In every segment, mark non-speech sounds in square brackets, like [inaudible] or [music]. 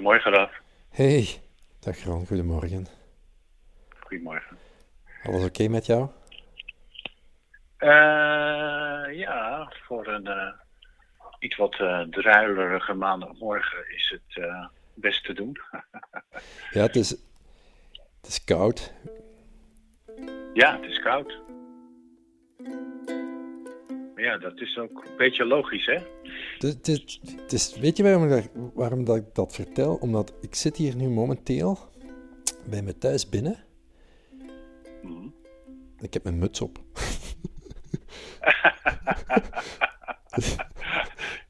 Goedemorgen, Raf. Hey, dag Ron, goedemorgen. Goedemorgen. Alles oké met jou? Eh, ja, voor een eh, iets wat uh, druilerige maandagmorgen is het best te doen. [laughs] ja, het is, het is koud. Ja, het is koud. Ja, dat is ook een beetje logisch, hè? Het, het, het is, weet je waarom, ik, waarom dat ik dat vertel? Omdat ik zit hier nu momenteel bij me thuis binnen. Mhm. Ik heb mijn muts op. [laughs]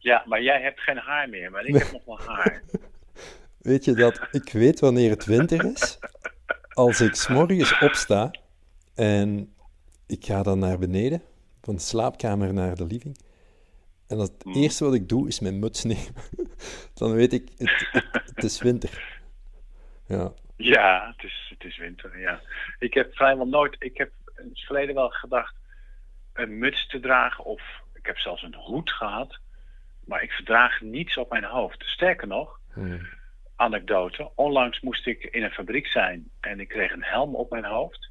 ja, maar jij hebt geen haar meer, maar ik heb nog wel haar. [laughs] Weet je dat ik weet wanneer het winter is? Als ik s'morgens opsta en ik ga dan naar beneden, van de slaapkamer naar de living. En het Hmm. eerste wat ik doe is mijn muts nemen. [laughs] Dan weet ik, het, het, het is winter. Ja. Ja, het is, het is winter, ja. Ik heb vrijwel nooit, ik heb in het verleden wel gedacht een muts te dragen of ik heb zelfs een hoed gehad, maar ik verdraag niets op mijn hoofd. Sterker nog, Hmm. anekdote, onlangs moest ik in een fabriek zijn en ik kreeg een helm op mijn hoofd,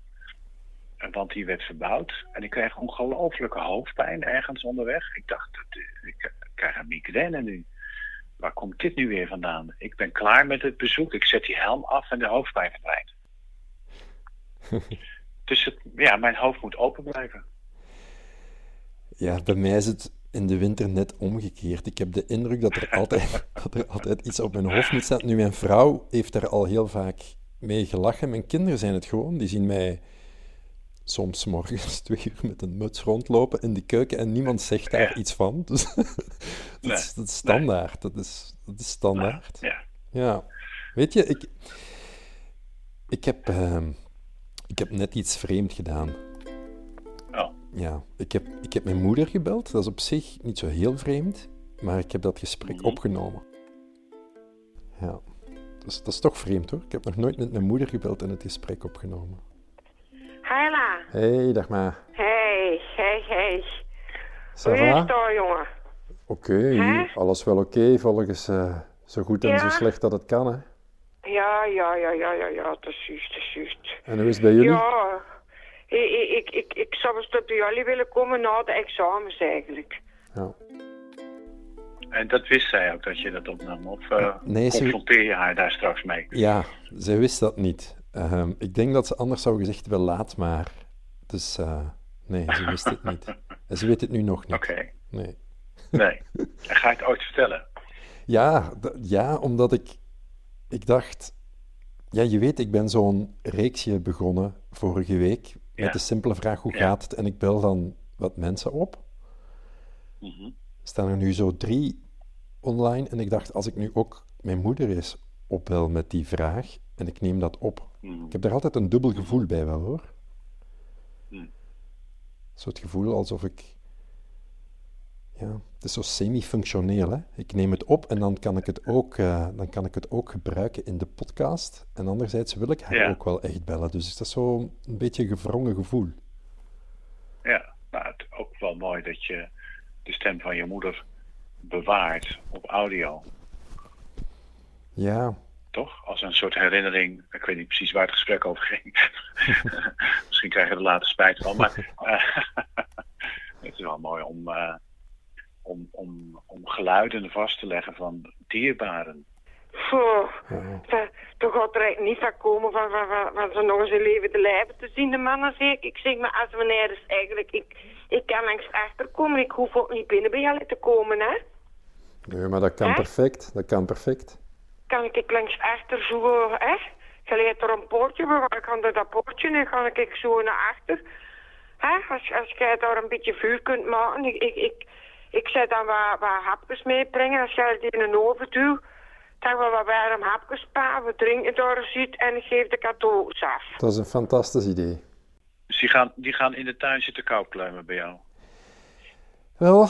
want die werd verbouwd en ik kreeg ongelooflijke hoofdpijn ergens onderweg. Ik dacht, dat- ik krijg een migraine nu. Waar komt dit nu weer vandaan? Ik ben klaar met het bezoek. Ik zet die helm af en de hoofdpijn verdwijnt. [laughs] dus het, ja, mijn hoofd moet open blijven. Ja, bij mij is het in de winter net omgekeerd. Ik heb de indruk dat er [laughs] altijd, dat er altijd iets op mijn hoofd moet staan. Nu, mijn vrouw heeft daar al heel vaak mee gelachen. Mijn kinderen zijn het gewoon. Die zien mij soms morgens [laughs] twee uur met een muts rondlopen in de keuken en niemand zegt daar Ja. iets van. Dus [laughs] dat, Nee. is, dat is standaard. Dat is, dat is standaard. Ja. Ja, weet je, ik, ik, heb, ehm, ik heb net iets vreemd gedaan. Oh, Ja, ik heb, ik heb mijn moeder gebeld. Dat is op zich niet zo heel vreemd, maar ik heb dat gesprek Mhm. opgenomen. Ja, dus dat is toch vreemd hoor. Ik heb nog nooit met mijn moeder gebeld en het gesprek opgenomen. Heila. hey, dag ma. Hey, hey, hey. Ça Hoe is het daar, jongen? Oké, alles wel oké, volgens eh, zo goed en zo slecht dat het kan. Hè? Ja, ja, ja, ja, ja, ja, dat is juist, dat is juist. En hoe is het bij jullie? Ja, ik, ik, ik, ik, ik zou eens tot bij jullie willen komen na de examens eigenlijk. Ja. en dat wist zij ook dat je dat opnam? Of eh, Nee, ze- confronteer je haar daar straks mee? Ja, zij wist dat niet. Ehm, ik denk dat ze anders zou gezegd hebben, laat maar. Dus eh, nee, ze wist het niet. En ze weet het nu nog niet. Oké, Nee. nee. En ga je het ooit vertellen? [laughs] Ja, ja, omdat ik, ik dacht... Ja, je weet, ik ben zo'n reeksje begonnen vorige week met de simpele vraag, hoe Ja. gaat het? En ik bel dan wat mensen op. Er staan er nu zo drie online. En ik dacht, als ik nu ook mijn moeder eens opbel met die vraag en ik neem dat op. Mhm. Ik heb daar altijd een dubbel gevoel bij wel, hoor. Hmm. Zo het gevoel alsof ik... Ja, het is zo semi-functioneel, hè. Ik neem het op en dan kan ik het ook, eh, dan kan ik het ook gebruiken in de podcast. En anderzijds wil ik haar Ja. ook wel echt bellen. Dus dat is zo een beetje een gewrongen gevoel. Ja, maar het is ook wel mooi dat je de stem van je moeder bewaart op audio. Ja, Toch? Als een soort herinnering. Ik weet niet precies waar het gesprek over ging. [laughs] [laughs] Misschien krijg je er later spijt van. Maar [laughs] eh, het is wel mooi om, eh, om, om, om geluiden vast te leggen van dierbaren. Goh, toch gaat er eigenlijk niet van komen van, van, van, van ze nog eens in leven de lijven te zien, de mannen zeg ik. Ik zeg maar, als wanneer is eigenlijk, ik, ik kan langs achter komen, ik hoef ook niet binnen bij jullie te komen, hè. Nee, maar dat kan perfect. Dat kan perfect. Kan ik langs achter zo, hè? Je leert er een poortje, maar ik kan er dat poortje en kan ik zo naar achter. Hè? Als, als jij daar een beetje vuur kunt maken, ik, ik, ik, ik dan wat, wat hapjes meebrengen. Als jij die in een oven doet, dan we wat warm hapjes pa, we drinken daar ziet en ik geef de cadeaus af. Dat is een fantastisch idee. Dus die gaan, die gaan in de tuin zitten koukluimen bij jou. Wel,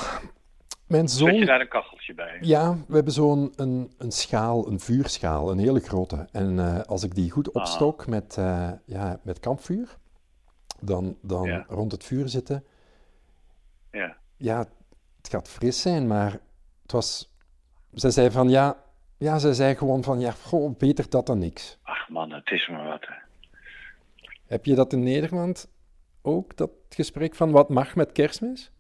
mijn Zet je zoon... daar een kacheltje bij? Ja, we hebben zo'n een, een schaal, een vuurschaal, een hele grote. En eh, als ik die goed opstok met, eh, ja, met kampvuur, dan, dan Ja. rond het vuur zitten, Ja. ja, het gaat fris zijn, maar het was... Zij zei van, ja, ja, zij zei gewoon van, ja, goh, beter dat dan niks. Ach man, het is maar wat. Hè. Heb je dat in Nederland ook, dat gesprek van wat mag met kerstmis?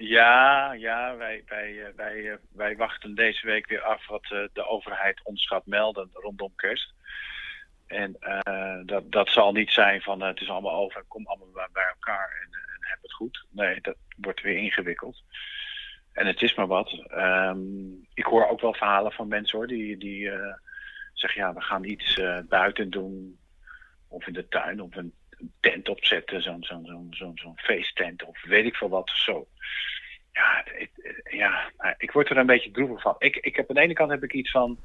Ja, ja wij, wij, eh, wij, eh, wij wachten deze week weer af wat eh, de overheid ons gaat melden rondom kerst. En dat, dat zal niet zijn van het is allemaal over, kom allemaal bij, elkaar en, en, heb het goed. Nee, dat wordt weer ingewikkeld. En het is maar wat. Um, ik hoor ook wel verhalen van mensen hoor, die, die zeggen ja, we gaan iets buiten doen. Of in de tuin, of een tent opzetten, zo'n zo'n zo'n zo'n zo'n feesttent of weet ik veel wat zo. Ja, ik, ja, ik word er een beetje droevig van. Ik, ik heb aan de ene kant heb ik iets van,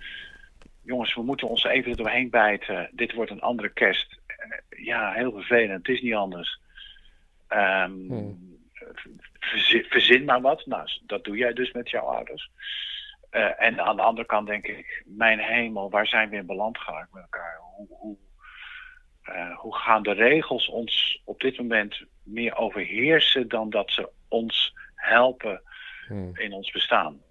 jongens, we moeten ons even er doorheen bijten. Dit wordt een andere kerst. Ja, heel vervelend. Het is niet anders. Um, hmm. verzin, verzin, maar wat. Nou, dat doe jij dus met jouw ouders. Uh, en aan de andere kant denk ik, mijn hemel, waar zijn we in beland geraakt met elkaar? Hoe, hoe, uh, hoe gaan de regels ons op dit moment meer overheersen dan dat ze ons helpen hmm. in ons bestaan?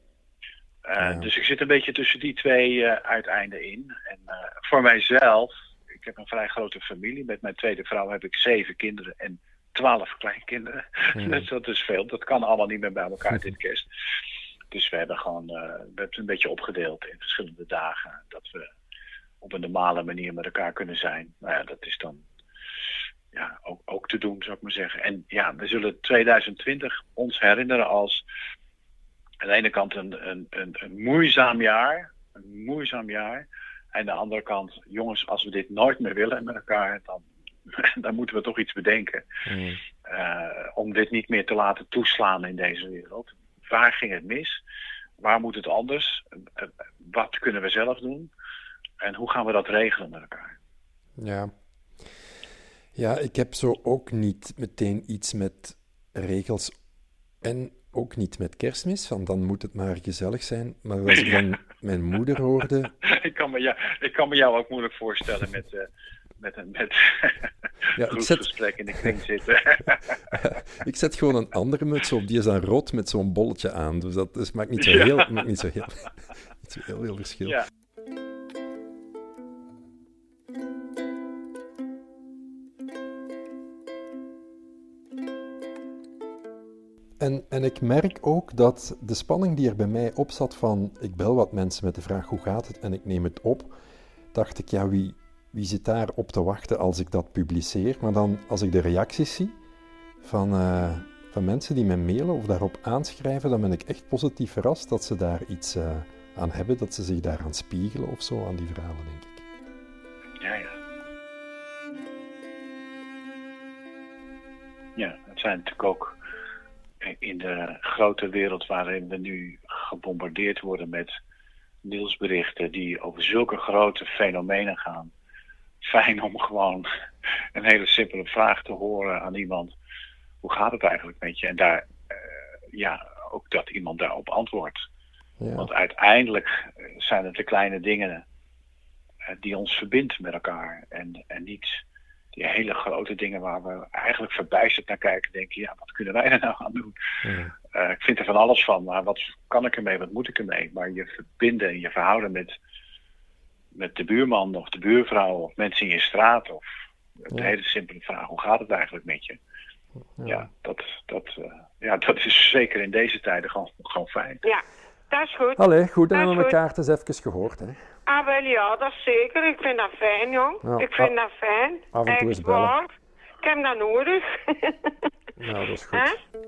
Uh, ja. Dus ik zit een beetje tussen die twee uh, uiteinden in. En voor mijzelf, ik heb een vrij grote familie. Met mijn tweede vrouw heb ik zeven kinderen en twaalf kleinkinderen. Hmm. [laughs] dus dat is veel. Dat kan allemaal niet meer bij elkaar [laughs] dit kerst. Dus we hebben gewoon we hebben het een beetje opgedeeld in verschillende dagen. Dat we op een normale manier met elkaar kunnen zijn. Nou ja, dat is dan ja, ook, ook te doen, zou ik maar zeggen. En ja, we zullen 2020 ons herinneren als aan de ene kant een, een, een, een moeizaam jaar. Een moeizaam jaar. En aan de andere kant, jongens, als we dit nooit meer willen met elkaar, dan, [laughs] dan moeten we toch iets bedenken. Mm. Uh, om dit niet meer te laten toeslaan in deze wereld. Waar ging het mis? Waar moet het anders? Wat kunnen we zelf doen? En hoe gaan we dat regelen met elkaar? Ja. Ja, ik heb zo ook niet meteen iets met regels en ook niet met kerstmis, want dan moet het maar gezellig zijn. Maar als ik dan [laughs] mijn moeder hoorde... ik, kan me jou, ik kan me jou ook moeilijk voorstellen met, uh, met een met [laughs] ja, ik zet... gesprek in de kring zitten. [laughs] ik zet gewoon een andere muts op, die is dan rood met zo'n bolletje aan. Dus dat dus maakt niet zo heel, ja. maakt niet zo heel, niet zo heel veel verschil. Ja. En, en ik merk ook dat de spanning die er bij mij op zat van ik bel wat mensen met de vraag hoe gaat het en ik neem het op, dacht ik ja wie, wie zit daar op te wachten als ik dat publiceer? Maar dan als ik de reacties zie van, uh, van mensen die mij mailen of daarop aanschrijven, dan ben ik echt positief verrast dat ze daar iets uh, aan hebben, dat ze zich daaraan spiegelen of zo aan die verhalen denk ik. Ja, ja. Ja, het zijn natuurlijk ook in de grote wereld waarin we nu gebombardeerd worden met nieuwsberichten die over zulke grote fenomenen gaan. Fijn om gewoon een hele simpele vraag te horen aan iemand. Hoe gaat het eigenlijk met je? En daar, uh, ja, ook dat iemand daarop antwoordt. Ja. Want uiteindelijk zijn het de kleine dingen uh, die ons verbindt met elkaar. En, en niet die hele grote dingen waar we eigenlijk verbijsterd naar kijken, denken, ja, wat kunnen wij er nou aan doen? Ja. Uh, ik vind er van alles van, maar wat kan ik ermee, wat moet ik ermee? Maar je verbinden en je verhouden met, met de buurman of de buurvrouw of mensen in je straat of een ja. hele simpele vraag, hoe gaat het eigenlijk met je? Ja, ja dat, dat, uh, ja, dat is zeker in deze tijden gewoon, gewoon fijn. Ja, dat is goed. Allee, goed dat we elkaar eens even gehoord, hè. Ah, wel ja, dat is zeker. Ik vind dat fijn, jong. Ja, ik vind dat fijn. Af en toe eens bellen. Waar. Ik heb dat nodig. [laughs] nou, dat is goed. Huh?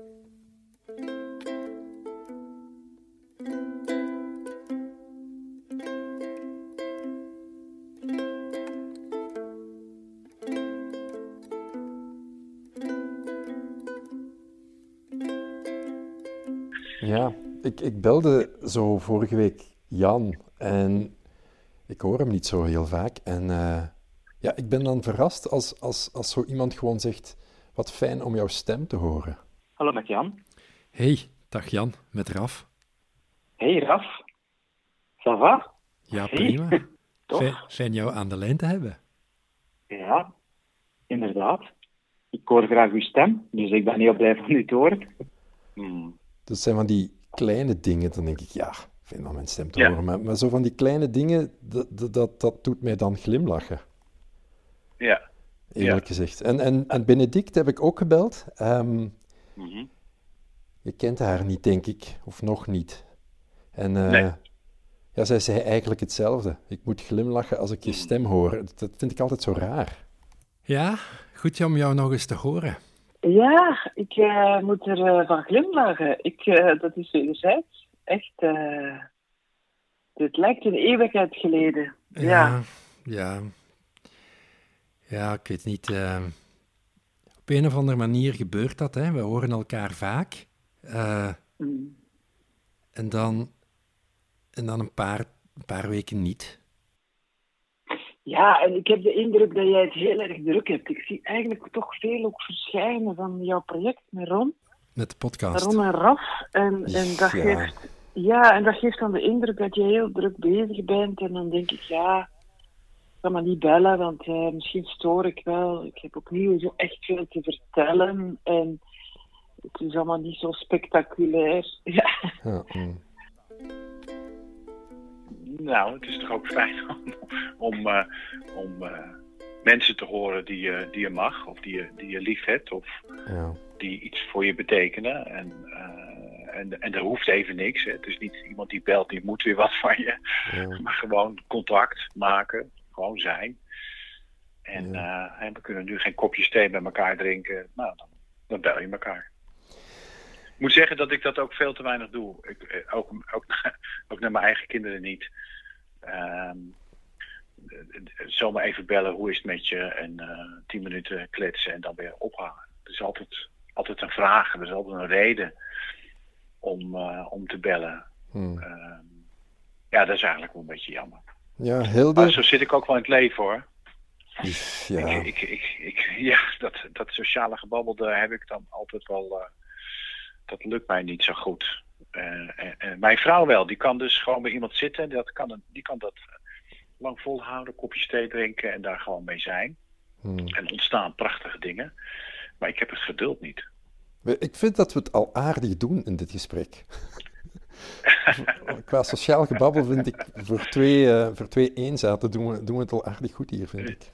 Ja, ik, ik belde zo vorige week Jan en ik hoor hem niet zo heel vaak. En uh, ja, ik ben dan verrast als, als, als zo iemand gewoon zegt: Wat fijn om jouw stem te horen. Hallo, met Jan. Hey, dag Jan, met Raf. Hey Raf. Ça va? Ja, prima. [laughs] Fijn, fijn jou aan de lijn te hebben. Ja, inderdaad. Ik hoor graag uw stem, dus ik ben heel blij van u te horen. Hmm. Dat zijn van die kleine dingen, dan denk ik, ja, vind aan mijn stem te Ja. horen. Maar, maar zo van die kleine dingen, dat, dat, dat, doet mij dan glimlachen, Ja. eerlijk gezegd. En, en, en Benedict heb ik ook gebeld. Ehm, Mhm. je kent haar niet, denk ik, of nog niet. En eh, Nee. ja, zij zei eigenlijk hetzelfde. Ik moet glimlachen als ik je stem hoor. Dat- vind ik altijd zo raar. Ja, goed om jou nog eens te horen. Ja, ik eh, moet er eh, van glimlachen. Ik, dat is wederzijds. Echt, eh dit lijkt een eeuwigheid geleden. Ja. ja. Ja, ik weet niet. eh, op een of andere manier gebeurt dat. Hè. We horen elkaar vaak. Eh, Mm. en, dan, en dan een paar, een paar weken niet. Ja, en ik heb de indruk dat jij het heel erg druk hebt. Ik zie eigenlijk toch veel ook verschijnen van jouw project met Ron. Met de podcast. Ron en Raf. En, en dat Ja. geeft... Ja, en dat geeft dan de indruk dat je heel druk bezig bent. En dan denk ik, ja, ik kan maar niet bellen, want eh, misschien stoor ik wel. Ik heb opnieuw zo echt veel te vertellen. En het is allemaal niet zo spectaculair. [laughs] Ja, Ja, mm. Nou, het is toch ook fijn om, om, eh, om eh, mensen te horen die je, die je mag, of die je, die je lief hebt, of ja. die iets voor je betekenen. En, eh, en, en er hoeft even niks. Hè. Het is niet iemand die belt, die moet weer wat van je. ja. [laughs] Maar gewoon contact maken, gewoon zijn. En, eh, en we kunnen nu geen kopjes thee bij elkaar drinken. Nou, dan, dan bel je elkaar. Ik moet zeggen dat ik dat ook veel te weinig doe. Ik, eh, ook, ook, [laughs] ook naar mijn eigen kinderen niet. Ehm, eh, eh, zomaar even bellen, hoe is het met je? En eh, tien minuten kletsen en dan weer ophangen. Het is altijd, altijd een vraag, er is altijd een reden om, eh, om te bellen. Mm. Ehm, ja, dat is eigenlijk wel een beetje jammer. ja, Maar Hilde. zo zit ik ook wel in het leven hoor. Ja, Ik, ik, ik, ik, [laughs] ja, dat, dat sociale gebabbel, daar heb ik dan altijd wel. eh, dat lukt mij niet zo goed. En, en mijn vrouw wel, die kan dus gewoon bij iemand zitten. Dat kan, die kan dat lang volhouden, kopjes thee drinken en daar gewoon mee zijn. mm. En ontstaan prachtige dingen. Maar ik heb het geduld niet. Ik vind dat we het al aardig doen in dit gesprek. [laughs] Qua sociaal gebabbel vind ik voor twee, eh, voor twee eenzaten doen we, doen we het al aardig goed hier, vind ik.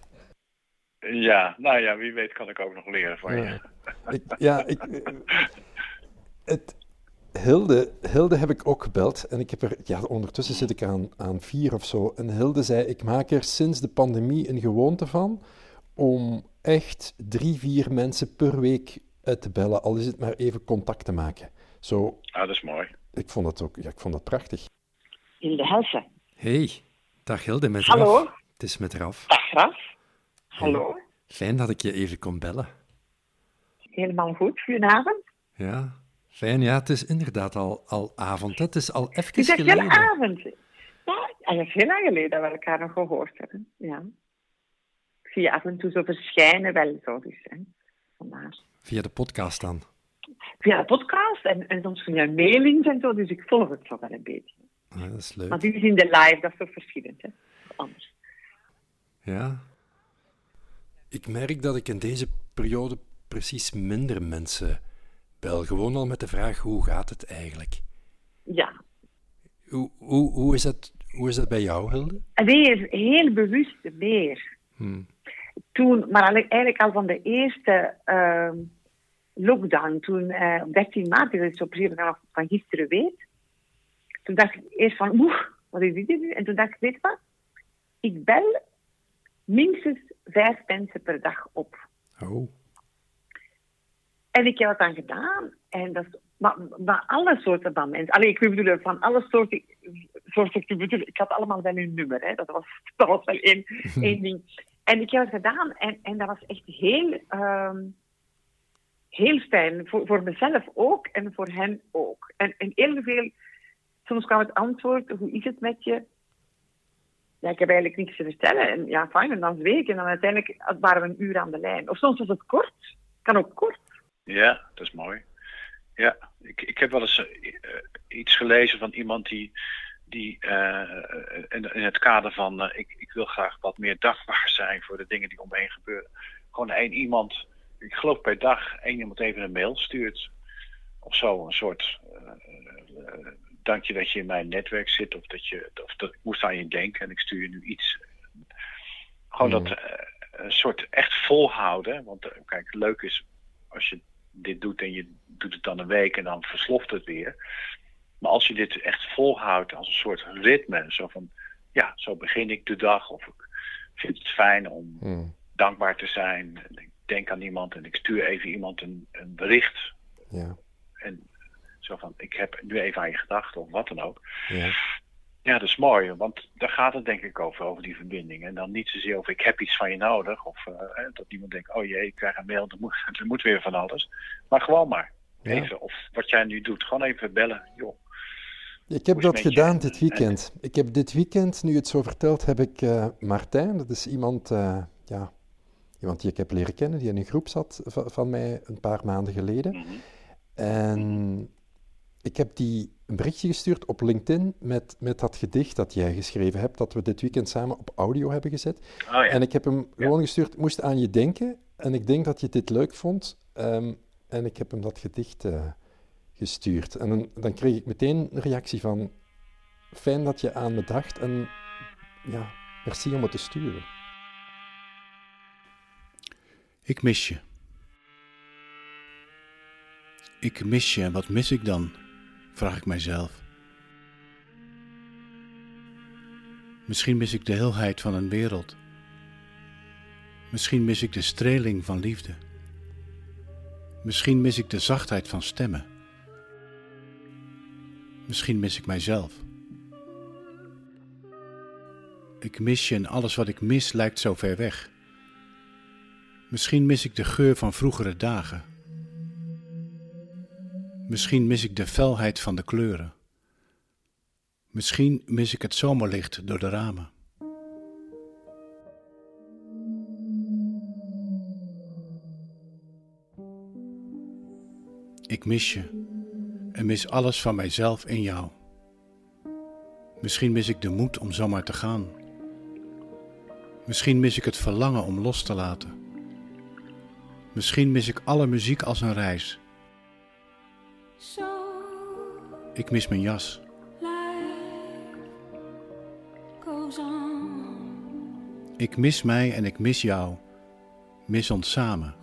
Ja, nou ja, wie weet kan ik ook nog leren van je. Ja, ik, ja ik, [laughs] het, Hilde, Hilde heb ik ook gebeld en ik heb er, ja, ondertussen zit ik aan, aan vier of zo. En Hilde zei, ik maak er sinds de pandemie een gewoonte van om echt drie, vier mensen per week uit te bellen, al is het maar even contact te maken. Zo, Nou, dat is mooi. ik vond dat ook, ja, ik vond dat prachtig. Hilde Helsen. Hey, dag Hilde, met Hallo. Raf. Het is met Raf. Dag Graf. Hallo. Fijn dat ik je even kon bellen. Helemaal goed. Goedenavond. Ja, fijn. Ja, het is inderdaad al, al avond. hè. Het is al even Het is geleden. heel avond. Ja, het is heel lang geleden dat we elkaar nog gehoord hebben. Ja. Ik zie je af en toe zo verschijnen, wel zo dus. Hè. Vandaar. Via de podcast dan. Via de podcast en, en soms via mailings en zo, dus ik volg het zo wel een beetje. Ah, dat is leuk. Maar dit is in de live, dat is toch verschillend, hè? Anders. Ja. Ik merk dat ik in deze periode precies minder mensen bel. Gewoon al met de vraag, hoe gaat het eigenlijk? Ja. Hoe, hoe, hoe, is, dat, hoe is dat bij jou, Hilde? Weer, heel bewust meer. Hm. Toen, maar eigenlijk al van de eerste ehm, lockdown, toen eh, op 13 maart, dat is zo precies nog van gisteren weet. Toen dacht ik eerst van, oeh, wat is dit nu? En toen dacht ik, weet je wat? Ik bel minstens vijf mensen per dag op. Oh. En ik heb het dan gedaan. En dat maar, maar alle soorten van mensen. Allee, ik bedoel, van alle soorten, soorten ik bedoel, ik had allemaal wel hun nummer. Hè. Dat, was, [laughs] dat was wel één, [laughs] één ding. En ik heb het gedaan en, en dat was echt heel, ehm, heel fijn. Voor, voor mezelf ook en voor hen ook. En, en heel veel, soms kwam het antwoord, hoe is het met je? Ja, ik heb eigenlijk niks te vertellen. En ja, fijn, en dan zweeg ik. En dan uiteindelijk waren we een uur aan de lijn. Of soms was het kort. Kan ook kort. Ja, dat is mooi. Ja, ik, ik heb wel eens eh, iets gelezen van iemand die, die eh, in, in het kader van eh, ik, ik wil graag wat meer dagbaar zijn voor de dingen die om me heen gebeuren. Gewoon één iemand, ik geloof per dag één iemand even een mail stuurt. Of zo, een soort dank je dat je in mijn netwerk zit. Of dat, je, of dat ik moest aan je denken en ik stuur je nu iets. Gewoon Mm. dat een soort echt volhouden. Want kijk, leuk is als je dit doet en je doet het dan een week en dan versloft het weer. Maar als je dit echt volhoudt als een soort ritme. Zo van, ja, zo begin ik de dag. Of ik vind het fijn om Hmm. dankbaar te zijn. En ik denk aan iemand en ik stuur even iemand een, een bericht. Ja, En zo van, ik heb nu even aan je gedacht of wat dan ook. ja. Ja, dat is mooi, want daar gaat het denk ik over, over die verbinding. En dan niet zozeer over ik heb iets van je nodig. Of eh, dat iemand denkt, oh jee, ik krijg een mail, er moet, [laughs] er moet weer van alles. Maar gewoon maar. Ja. Even, of wat jij nu doet, gewoon even bellen. Joh. Ik heb dat gedaan dit weekend. Ik heb dit weekend, nu je het zo vertelt, heb ik eh, Martijn, dat is iemand, eh, ja, iemand die ik heb leren kennen, die in een groep zat van, van mij een paar maanden geleden. Mhm. En ik heb die een berichtje gestuurd op LinkedIn met, met dat gedicht dat jij geschreven hebt, dat we dit weekend samen op audio hebben gezet. Oh ja, En ik heb hem gewoon gestuurd, moest aan je denken. En ik denk dat je dit leuk vond. Ehm, en ik heb hem dat gedicht eh, gestuurd. En dan, dan kreeg ik meteen een reactie van... Fijn dat je aan me dacht en ja, merci om het te sturen. Ik mis je. Ik mis je en wat mis ik dan? Vraag ik mijzelf. Misschien mis ik de heelheid van een wereld. Misschien mis ik de streling van liefde. Misschien mis ik de zachtheid van stemmen. Misschien mis ik mijzelf. Ik mis je en alles wat ik mis lijkt zo ver weg. Misschien mis ik de geur van vroegere dagen. Misschien mis ik de felheid van de kleuren. Misschien mis ik het zomerlicht door de ramen. Ik mis je en mis alles van mijzelf in jou. Misschien mis ik de moed om zomaar te gaan. Misschien mis ik het verlangen om los te laten. Misschien mis ik alle muziek als een reis. Ik mis mijn jas. Ik mis mij en ik mis jou. Mis ons samen.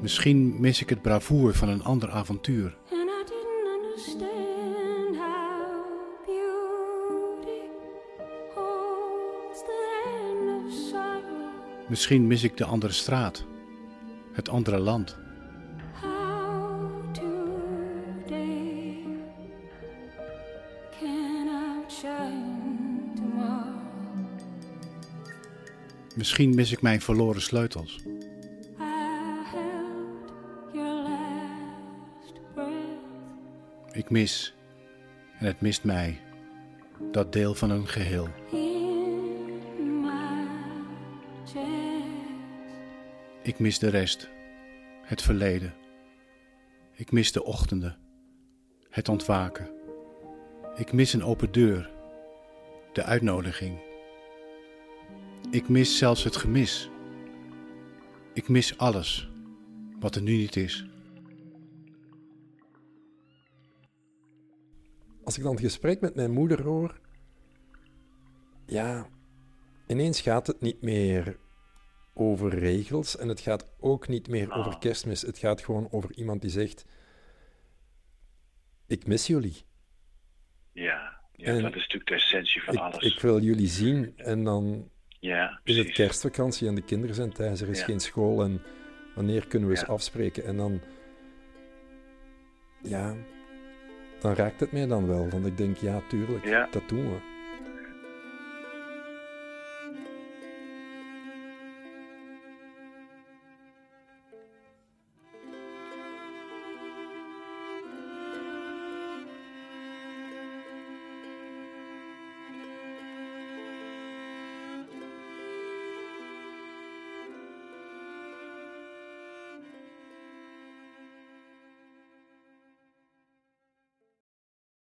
Misschien mis ik het bravoer van een ander avontuur. Misschien mis ik de andere straat. Het andere land. Misschien mis ik mijn verloren sleutels. Ik mis, en het mist mij, dat deel van een geheel. Ik mis de rest, het verleden. Ik mis de ochtenden, het ontwaken. Ik mis een open deur, de uitnodiging. Ik mis zelfs het gemis. Ik mis alles wat er nu niet is. Als ik dan het gesprek met mijn moeder hoor, ja, ineens gaat het niet meer over regels en het gaat ook niet meer over Ah. kerstmis. Het gaat gewoon over iemand die zegt, ik mis jullie. Ja, ja En dat is natuurlijk de essentie van Ik, alles. ik wil jullie zien en dan ja, is het kerstvakantie en de kinderen zijn thuis, er is Ja. geen school en wanneer kunnen we eens afspreken? En dan, ja, dan raakt het mij dan wel. Want ik denk, ja, tuurlijk, dat doen we.